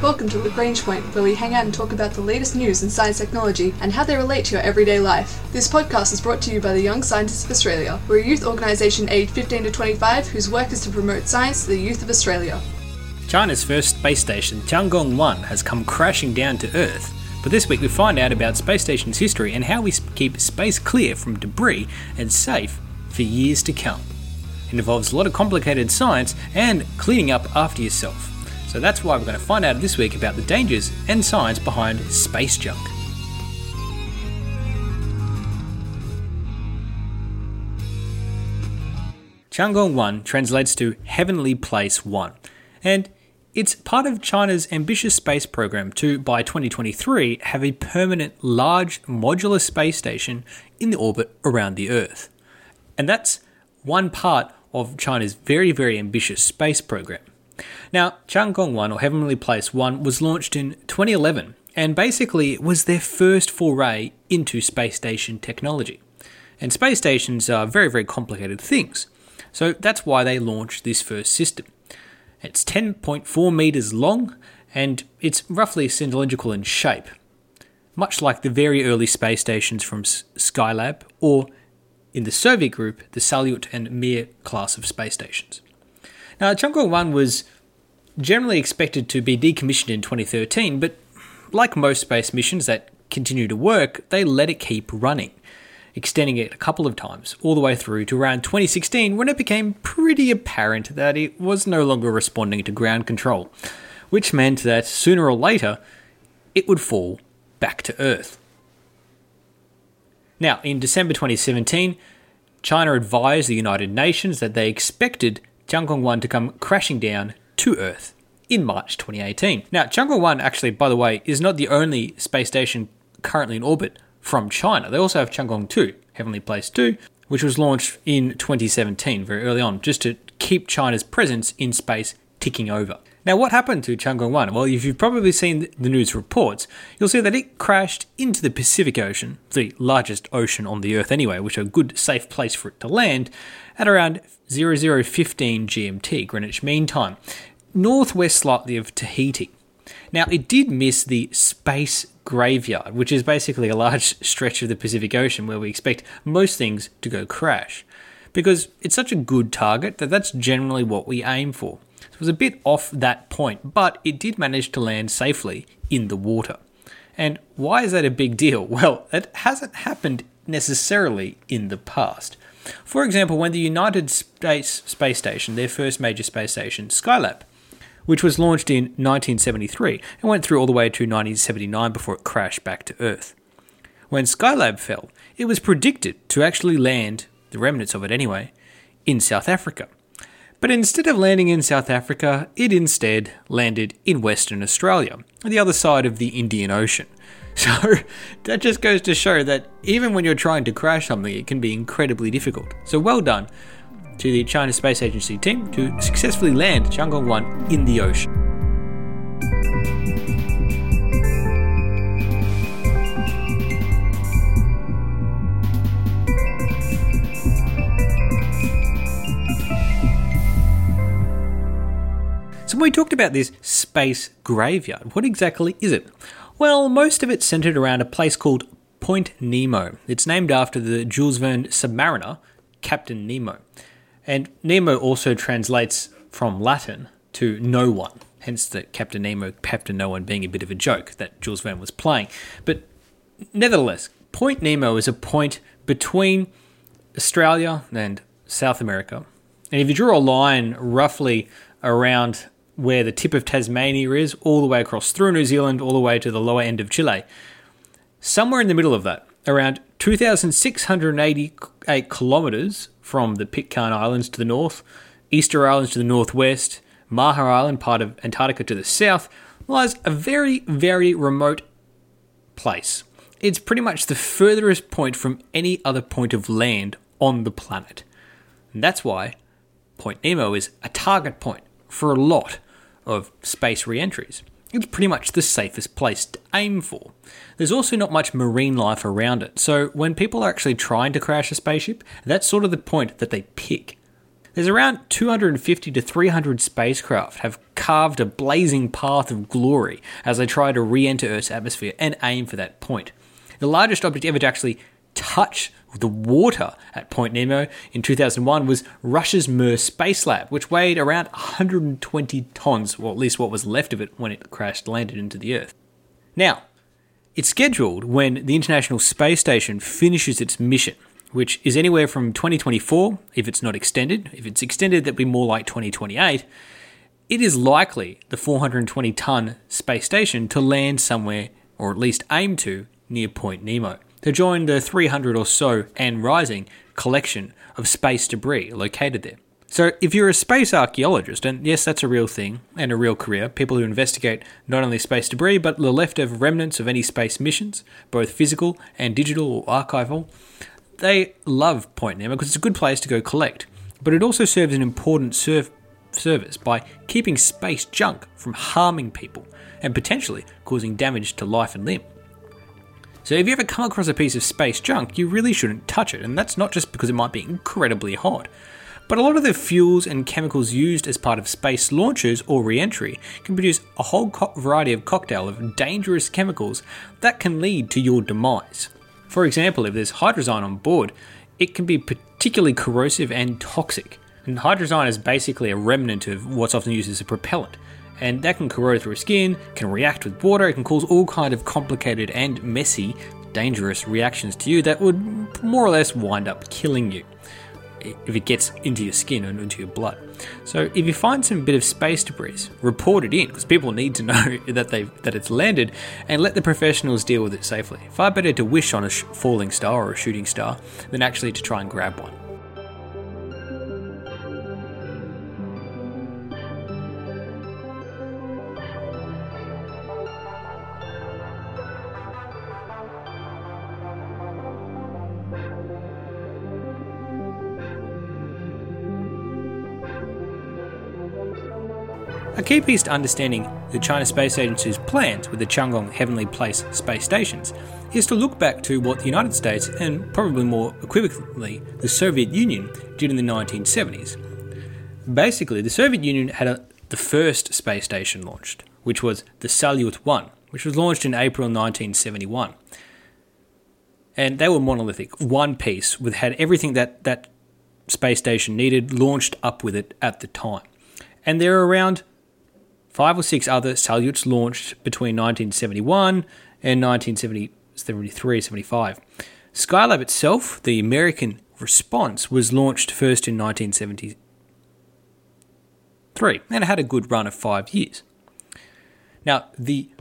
Welcome to Lagrange Point, where we hang out and talk about the latest news in science technology and how they relate to your everyday life. This podcast is brought to you by the Young Scientists of Australia. We're a youth organisation aged 15 to 25 whose work is to promote science to the youth of Australia. China's first space station, Tiangong 1, has come crashing down to Earth. But this week we find out about space station's history and how we keep space clear from debris and safe for years to come. It involves a lot of complicated science and cleaning up after yourself. So that's why we're going to find out this week about the dangers and science behind space junk. Tiangong 1 translates to Heavenly Place 1, and it's part of China's ambitious space program to, by 2023, have a permanent large modular space station in the orbit around the Earth. And that's one part of China's very, very ambitious space program. Now, Tiangong 1 or Heavenly Place 1 was launched in 2011 and basically was their first foray into space station technology. And space stations are very, very complicated things. So that's why they launched this first system. It's 10.4 meters long and it's roughly cylindrical in shape, much like the very early space stations from Skylab or in the Soviet group, the Salyut and Mir class of space stations. Now, Tiangong 1 was generally expected to be decommissioned in 2013, but like most space missions that continue to work, they let it keep running extending it a couple of times, all the way through to around 2016 when it became pretty apparent that it was no longer responding to ground control, which meant that sooner or later it would fall back to Earth. Now, in December 2017, China advised the United Nations that they expected Tiangong 1 to come crashing down to Earth in March 2018. Now, Tiangong 1 actually, by the way, is not the only space station currently in orbit from China. They also have Tiangong 2, Heavenly Place 2, which was launched in 2017, very early on, just to keep China's presence in space ticking over. Now, what happened to Tiangong 1? Well, if you've probably seen the news reports, you'll see that it crashed into the Pacific Ocean, the largest ocean on the Earth anyway, which is a good, safe place for it to land, at around 0015 GMT, Greenwich Mean Time, northwest slightly of Tahiti. Now, it did miss the space graveyard, which is basically a large stretch of the Pacific Ocean where we expect most things to go crash. Because it's such a good target that that's generally what we aim for. It was a bit off that point, but it did manage to land safely in the water. And why is that a big deal? Well, it hasn't happened necessarily in the past. For example, when the United States Space Station, their first major space station, Skylab, which was launched in 1973 and went through all the way to 1979 before it crashed back to Earth. When Skylab fell, it was predicted to actually land, the remnants of it anyway, in South Africa. But instead of landing in South Africa, it instead landed in Western Australia, on the other side of the Indian Ocean. So that just goes to show that even when you're trying to crash something, it can be incredibly difficult. So well done to the China Space Agency team to successfully land Tiangong 1 in the ocean. When we talked about this space graveyard, what exactly is it? Well, most of it's centered around a place called Point Nemo. It's named after the Jules Verne submariner, Captain Nemo. And Nemo also translates from Latin to no one, hence the Captain Nemo, Captain No One being a bit of a joke that Jules Verne was playing. But nevertheless, Point Nemo is a point between Australia and South America. And if you draw a line roughly around where the tip of Tasmania is, all the way across through New Zealand, all the way to the lower end of Chile, somewhere in the middle of that, around 2,688 kilometres from the Pitcairn Islands to the north, Easter Islands to the northwest, Maher Island, part of Antarctica to the south, lies a very, very remote place. It's pretty much the furthest point from any other point of land on the planet. And that's why Point Nemo is a target point for a lot of space re entries it's pretty much the safest place to aim for. There's also not much marine life around it, so when people are actually trying to crash a spaceship, that's sort of the point that they pick. There's around 250 to 300 spacecraft have carved a blazing path of glory as they try to re-enter Earth's atmosphere and aim for that point. The largest object ever to actually touch the water at Point Nemo in 2001 was Russia's Mir Space Lab, which weighed around 120 tons, or at least what was left of it when it crashed landed into the Earth. Now, it's scheduled when the International Space Station finishes its mission, which is anywhere from 2024, if it's not extended. If it's extended, that'd be more like 2028. It is likely the 420 ton space station to land somewhere, or at least aim to, near Point Nemo to join the 300 or so and rising collection of space debris located there. So, if you're a space archaeologist, and yes, that's a real thing and a real career, people who investigate not only space debris but the leftover remnants of any space missions, both physical and digital or archival, they love Point Nemo because it's a good place to go collect. But it also serves an important serv- service by keeping space junk from harming people and potentially causing damage to life and limb. So if you ever come across a piece of space junk, you really shouldn't touch it, and that's not just because it might be incredibly hot. But a lot of the fuels and chemicals used as part of space launches or re entry can produce a whole co- variety of cocktail of dangerous chemicals that can lead to your demise. For example, if there's hydrazine on board, it can be particularly corrosive and toxic. And hydrazine is basically a remnant of what's often used as a propellant and that can corrode through skin, can react with water, it can cause all kind of complicated and messy, dangerous reactions to you that would more or less wind up killing you if it gets into your skin and into your blood. So if you find some bit of space debris, report it in because people need to know that they that it's landed, and let the professionals deal with it safely. Far better to wish on a sh- falling star or a shooting star than actually to try and grab one. A key piece to understanding the China Space Agency's plans with the Tiangong Heavenly Place space stations is to look back to what the United States, and probably more equivocally, the Soviet Union, did in the 1970s. Basically, the Soviet Union had a, the first space station launched, which was the Salyut 1, which was launched in April 1971. And they were monolithic, one piece, with had everything that that space station needed launched up with it at the time. And there are around five or six other Salyuts launched between 1971 and 1973 75. Skylab itself, the American response, was launched first in 1973 and it had a good run of five years. Now, the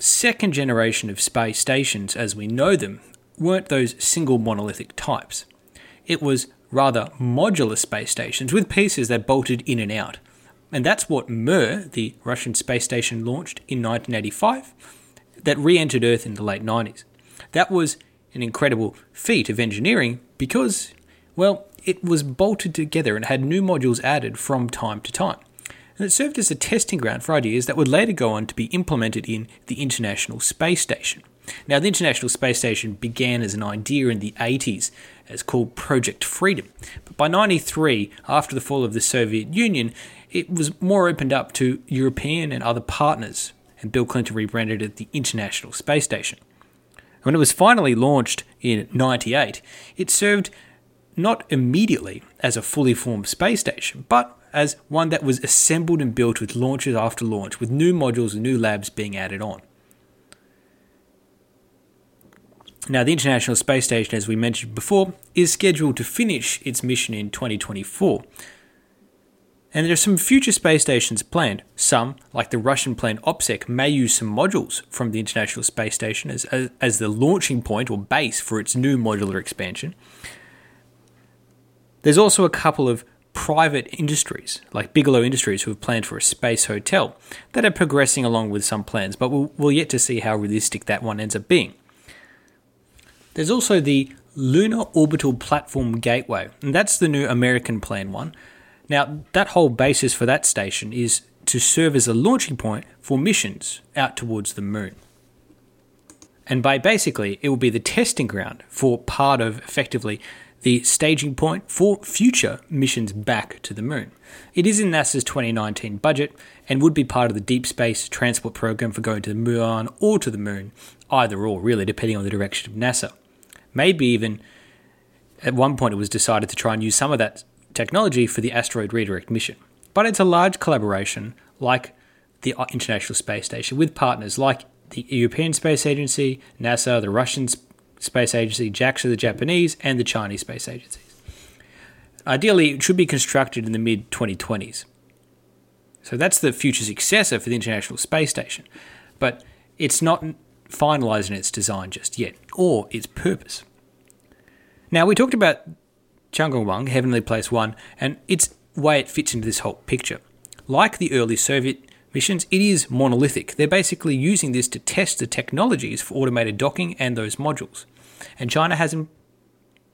second generation of space stations, as we know them, weren't those single monolithic types. It was rather modular space stations with pieces that bolted in and out. And that's what Mir, the Russian space station, launched in 1985, that re entered Earth in the late 90s. That was an incredible feat of engineering because, well, it was bolted together and had new modules added from time to time. And it served as a testing ground for ideas that would later go on to be implemented in the International Space Station. Now, the International Space Station began as an idea in the 80s as called Project Freedom. But by 93, after the fall of the Soviet Union, it was more opened up to European and other partners, and Bill Clinton rebranded it the International Space Station. When it was finally launched in 98, it served not immediately as a fully formed space station, but as one that was assembled and built with launches after launch, with new modules and new labs being added on. Now, the International Space Station, as we mentioned before, is scheduled to finish its mission in 2024. And there are some future space stations planned. Some, like the Russian plane OPSEK, may use some modules from the International Space Station as, as, as the launching point or base for its new modular expansion. There's also a couple of private industries, like Bigelow Industries, who have planned for a space hotel, that are progressing along with some plans, but we'll, we'll yet to see how realistic that one ends up being. There's also the Lunar Orbital Platform Gateway, and that's the new American plan one. Now, that whole basis for that station is to serve as a launching point for missions out towards the moon. And by basically, it will be the testing ground for part of effectively the staging point for future missions back to the moon. It is in NASA's 2019 budget and would be part of the Deep Space Transport Program for going to the moon or to the moon, either or, really, depending on the direction of NASA. Maybe even at one point it was decided to try and use some of that technology for the asteroid redirect mission. But it's a large collaboration, like the uh, International Space Station, with partners like the European Space Agency, NASA, the Russian Space Agency, JAXA, the Japanese, and the Chinese Space Agencies. Ideally, it should be constructed in the mid 2020s. So that's the future successor for the International Space Station, but it's not finalised in its design just yet, or its purpose. Now, we talked about Tiangong-1, Heavenly Place 1, and its way it fits into this whole picture. Like the early Soviet missions, it is monolithic. They're basically using this to test the technologies for automated docking and those modules. And China has in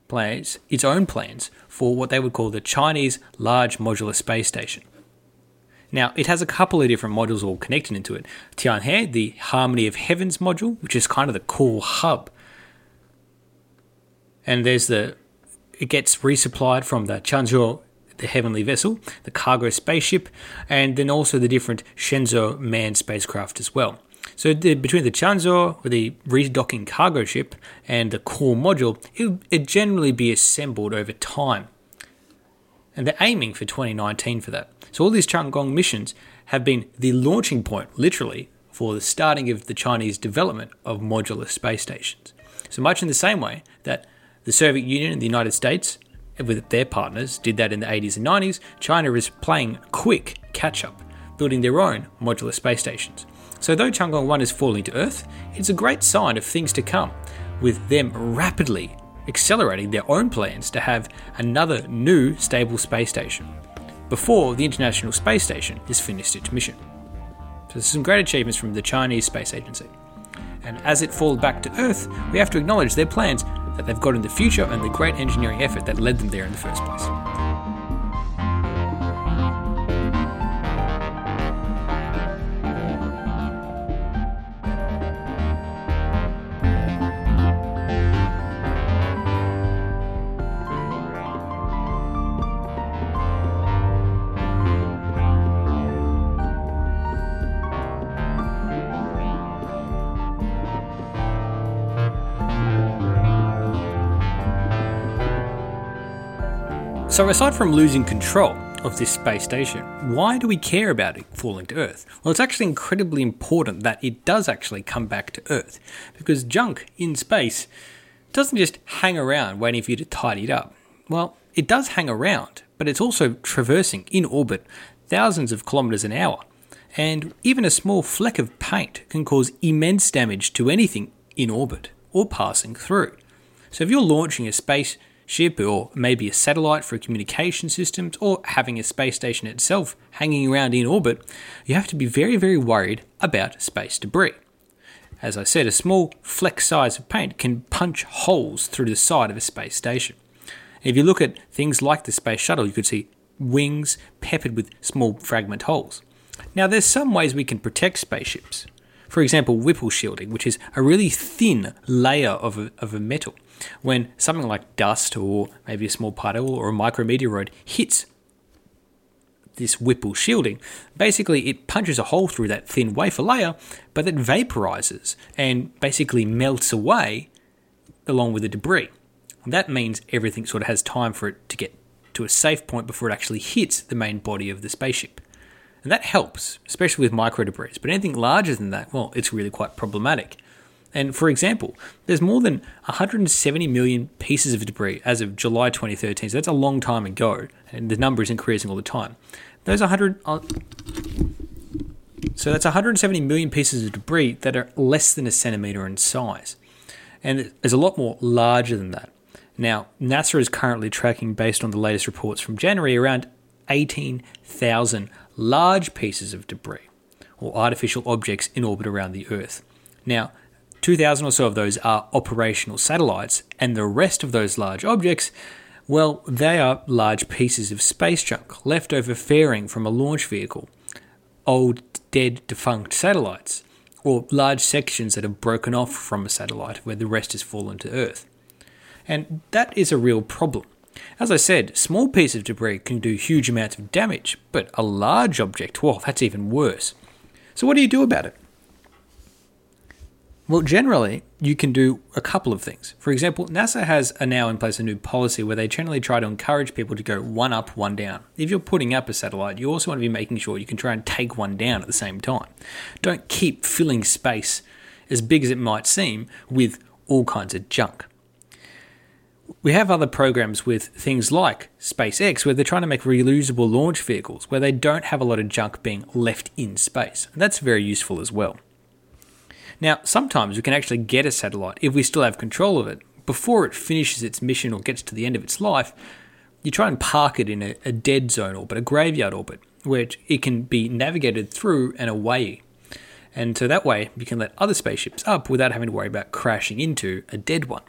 place its own plans for what they would call the Chinese Large Modular Space Station. Now, it has a couple of different modules all connected into it. Tianhe, the Harmony of Heavens module, which is kind of the core hub. And there's the it gets resupplied from the Changzhou the heavenly vessel, the cargo spaceship, and then also the different Shenzhou manned spacecraft as well. So the, between the Changzhou, the redocking cargo ship, and the core module, it generally be assembled over time. And they're aiming for 2019 for that. So all these Tiangong missions have been the launching point, literally, for the starting of the Chinese development of modular space stations. So much in the same way that the Soviet Union and the United States with their partners did that in the 80s and 90s, China is playing quick catch up, building their own modular space stations. So, though Tiangong 1 is falling to Earth, it's a great sign of things to come, with them rapidly accelerating their own plans to have another new stable space station before the International Space Station is finished its mission. So, some great achievements from the Chinese Space Agency. And as it falls back to Earth, we have to acknowledge their plans that they've got in the future and the great engineering effort that led them there in the first place. So, aside from losing control of this space station, why do we care about it falling to Earth? Well, it's actually incredibly important that it does actually come back to Earth, because junk in space doesn't just hang around waiting for you to tidy it up. Well, it does hang around, but it's also traversing in orbit thousands of kilometers an hour. And even a small fleck of paint can cause immense damage to anything in orbit or passing through. So if you're launching a space ship or maybe a satellite for communication systems or having a space station itself hanging around in orbit, you have to be very, very worried about space debris. As I said, a small fleck size of paint can punch holes through the side of a space station. If you look at things like the space shuttle, you could see wings peppered with small fragment holes. Now, there's some ways we can protect spaceships. For example, whipple shielding, which is a really thin layer of a, of a metal. When something like dust or maybe a small particle or a micrometeoroid hits this whipple shielding, basically it punches a hole through that thin wafer layer, but it vaporizes and basically melts away along with the debris. That means everything sort of has time for it to get to a safe point before it actually hits the main body of the spaceship. And that helps, especially with micro debris. But anything larger than that, well, it's really quite problematic. And for example, there's more than 170 million pieces of debris as of July 2013. So that's a long time ago, and the number is increasing all the time. Those 100. Uh, so that's 170 million pieces of debris that are less than a centimeter in size. And there's a lot more larger than that. Now, NASA is currently tracking, based on the latest reports from January, around 18,000 large pieces of debris or artificial objects in orbit around the Earth. Now, 2,000 or so of those are operational satellites, and the rest of those large objects, well, they are large pieces of space junk leftover fairing from a launch vehicle, old, dead, defunct satellites, or large sections that have broken off from a satellite where the rest has fallen to Earth. And that is a real problem. As I said, small pieces of debris can do huge amounts of damage, but a large object, well, that's even worse. So, what do you do about it? Well, generally, you can do a couple of things. For example, NASA has a now in place a new policy where they generally try to encourage people to go one up, one down. If you're putting up a satellite, you also want to be making sure you can try and take one down at the same time. Don't keep filling space, as big as it might seem, with all kinds of junk. We have other programs with things like SpaceX where they're trying to make reusable launch vehicles where they don't have a lot of junk being left in space. And that's very useful as well. Now, sometimes we can actually get a satellite if we still have control of it. Before it finishes its mission or gets to the end of its life, you try and park it in a, a dead zone orbit, a graveyard orbit, where it can be navigated through and away. And so that way you can let other spaceships up without having to worry about crashing into a dead one.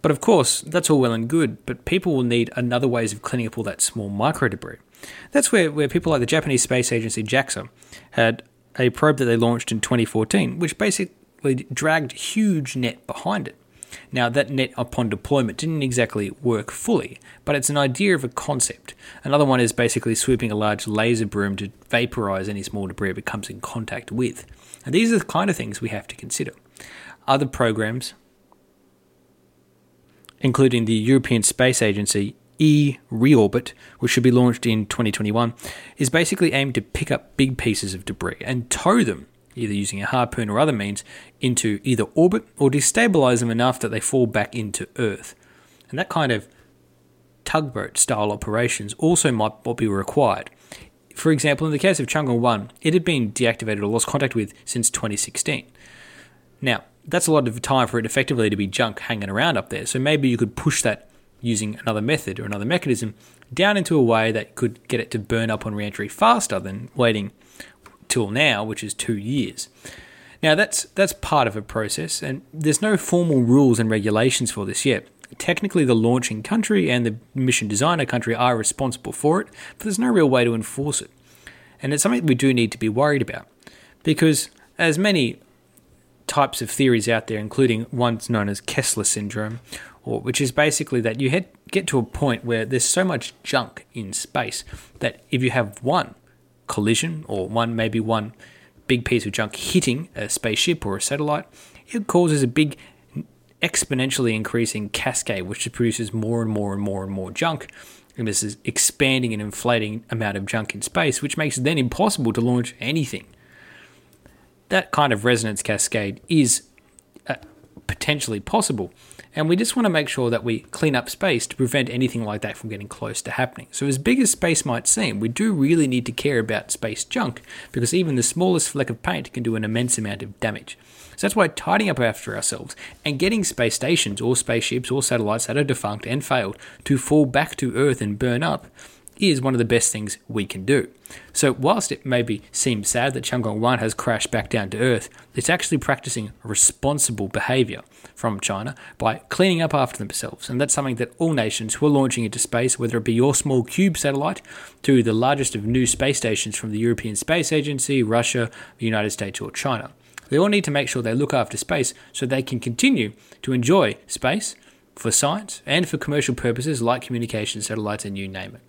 But of course, that's all well and good, but people will need another ways of cleaning up all that small micro debris. That's where, where people like the Japanese space agency JAXA had a probe that they launched in 2014, which basically dragged huge net behind it. Now, that net upon deployment didn't exactly work fully, but it's an idea of a concept. Another one is basically swooping a large laser broom to vaporize any small debris it comes in contact with. And these are the kind of things we have to consider. Other programs, including the European Space Agency, E Reorbit, which should be launched in 2021, is basically aimed to pick up big pieces of debris and tow them, either using a harpoon or other means, into either orbit or destabilize them enough that they fall back into Earth. And that kind of tugboat style operations also might be required. For example, in the case of Chang'e 1, it had been deactivated or lost contact with since 2016. Now, that's a lot of time for it effectively to be junk hanging around up there, so maybe you could push that using another method or another mechanism down into a way that could get it to burn up on reentry faster than waiting till now, which is two years. Now that's that's part of a process, and there's no formal rules and regulations for this yet. Technically, the launching country and the mission designer country are responsible for it, but there's no real way to enforce it. And it's something we do need to be worried about, because as many types of theories out there, including ones known as Kessler syndrome, or which is basically that you get to a point where there's so much junk in space that if you have one collision or one maybe one big piece of junk hitting a spaceship or a satellite, it causes a big exponentially increasing cascade which produces more and more and more and more junk. And this is expanding and inflating amount of junk in space, which makes it then impossible to launch anything. That kind of resonance cascade is uh, potentially possible. And we just want to make sure that we clean up space to prevent anything like that from getting close to happening. So, as big as space might seem, we do really need to care about space junk because even the smallest fleck of paint can do an immense amount of damage. So, that's why tidying up after ourselves and getting space stations or spaceships or satellites that are defunct and failed to fall back to Earth and burn up is one of the best things we can do. So, whilst it maybe seems sad that Chang'e 1 has crashed back down to Earth, it's actually practicing responsible behaviour from China by cleaning up after themselves. And that's something that all nations who are launching into space, whether it be your small cube satellite to the largest of new space stations from the European Space Agency, Russia, the United States, or China, they all need to make sure they look after space so they can continue to enjoy space for science and for commercial purposes like communication satellites and you name it.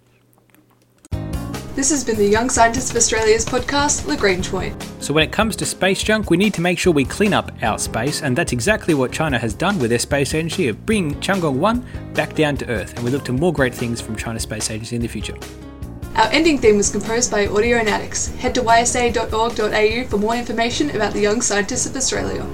This has been the Young Scientists of Australia's podcast, Lagrange Point. So, when it comes to space junk, we need to make sure we clean up our space, and that's exactly what China has done with their space agency of bringing Chang'e 1 back down to Earth. And we look to more great things from China's space agency in the future. Our ending theme was composed by Audionautics. Head to ysa.org.au for more information about the Young Scientists of Australia.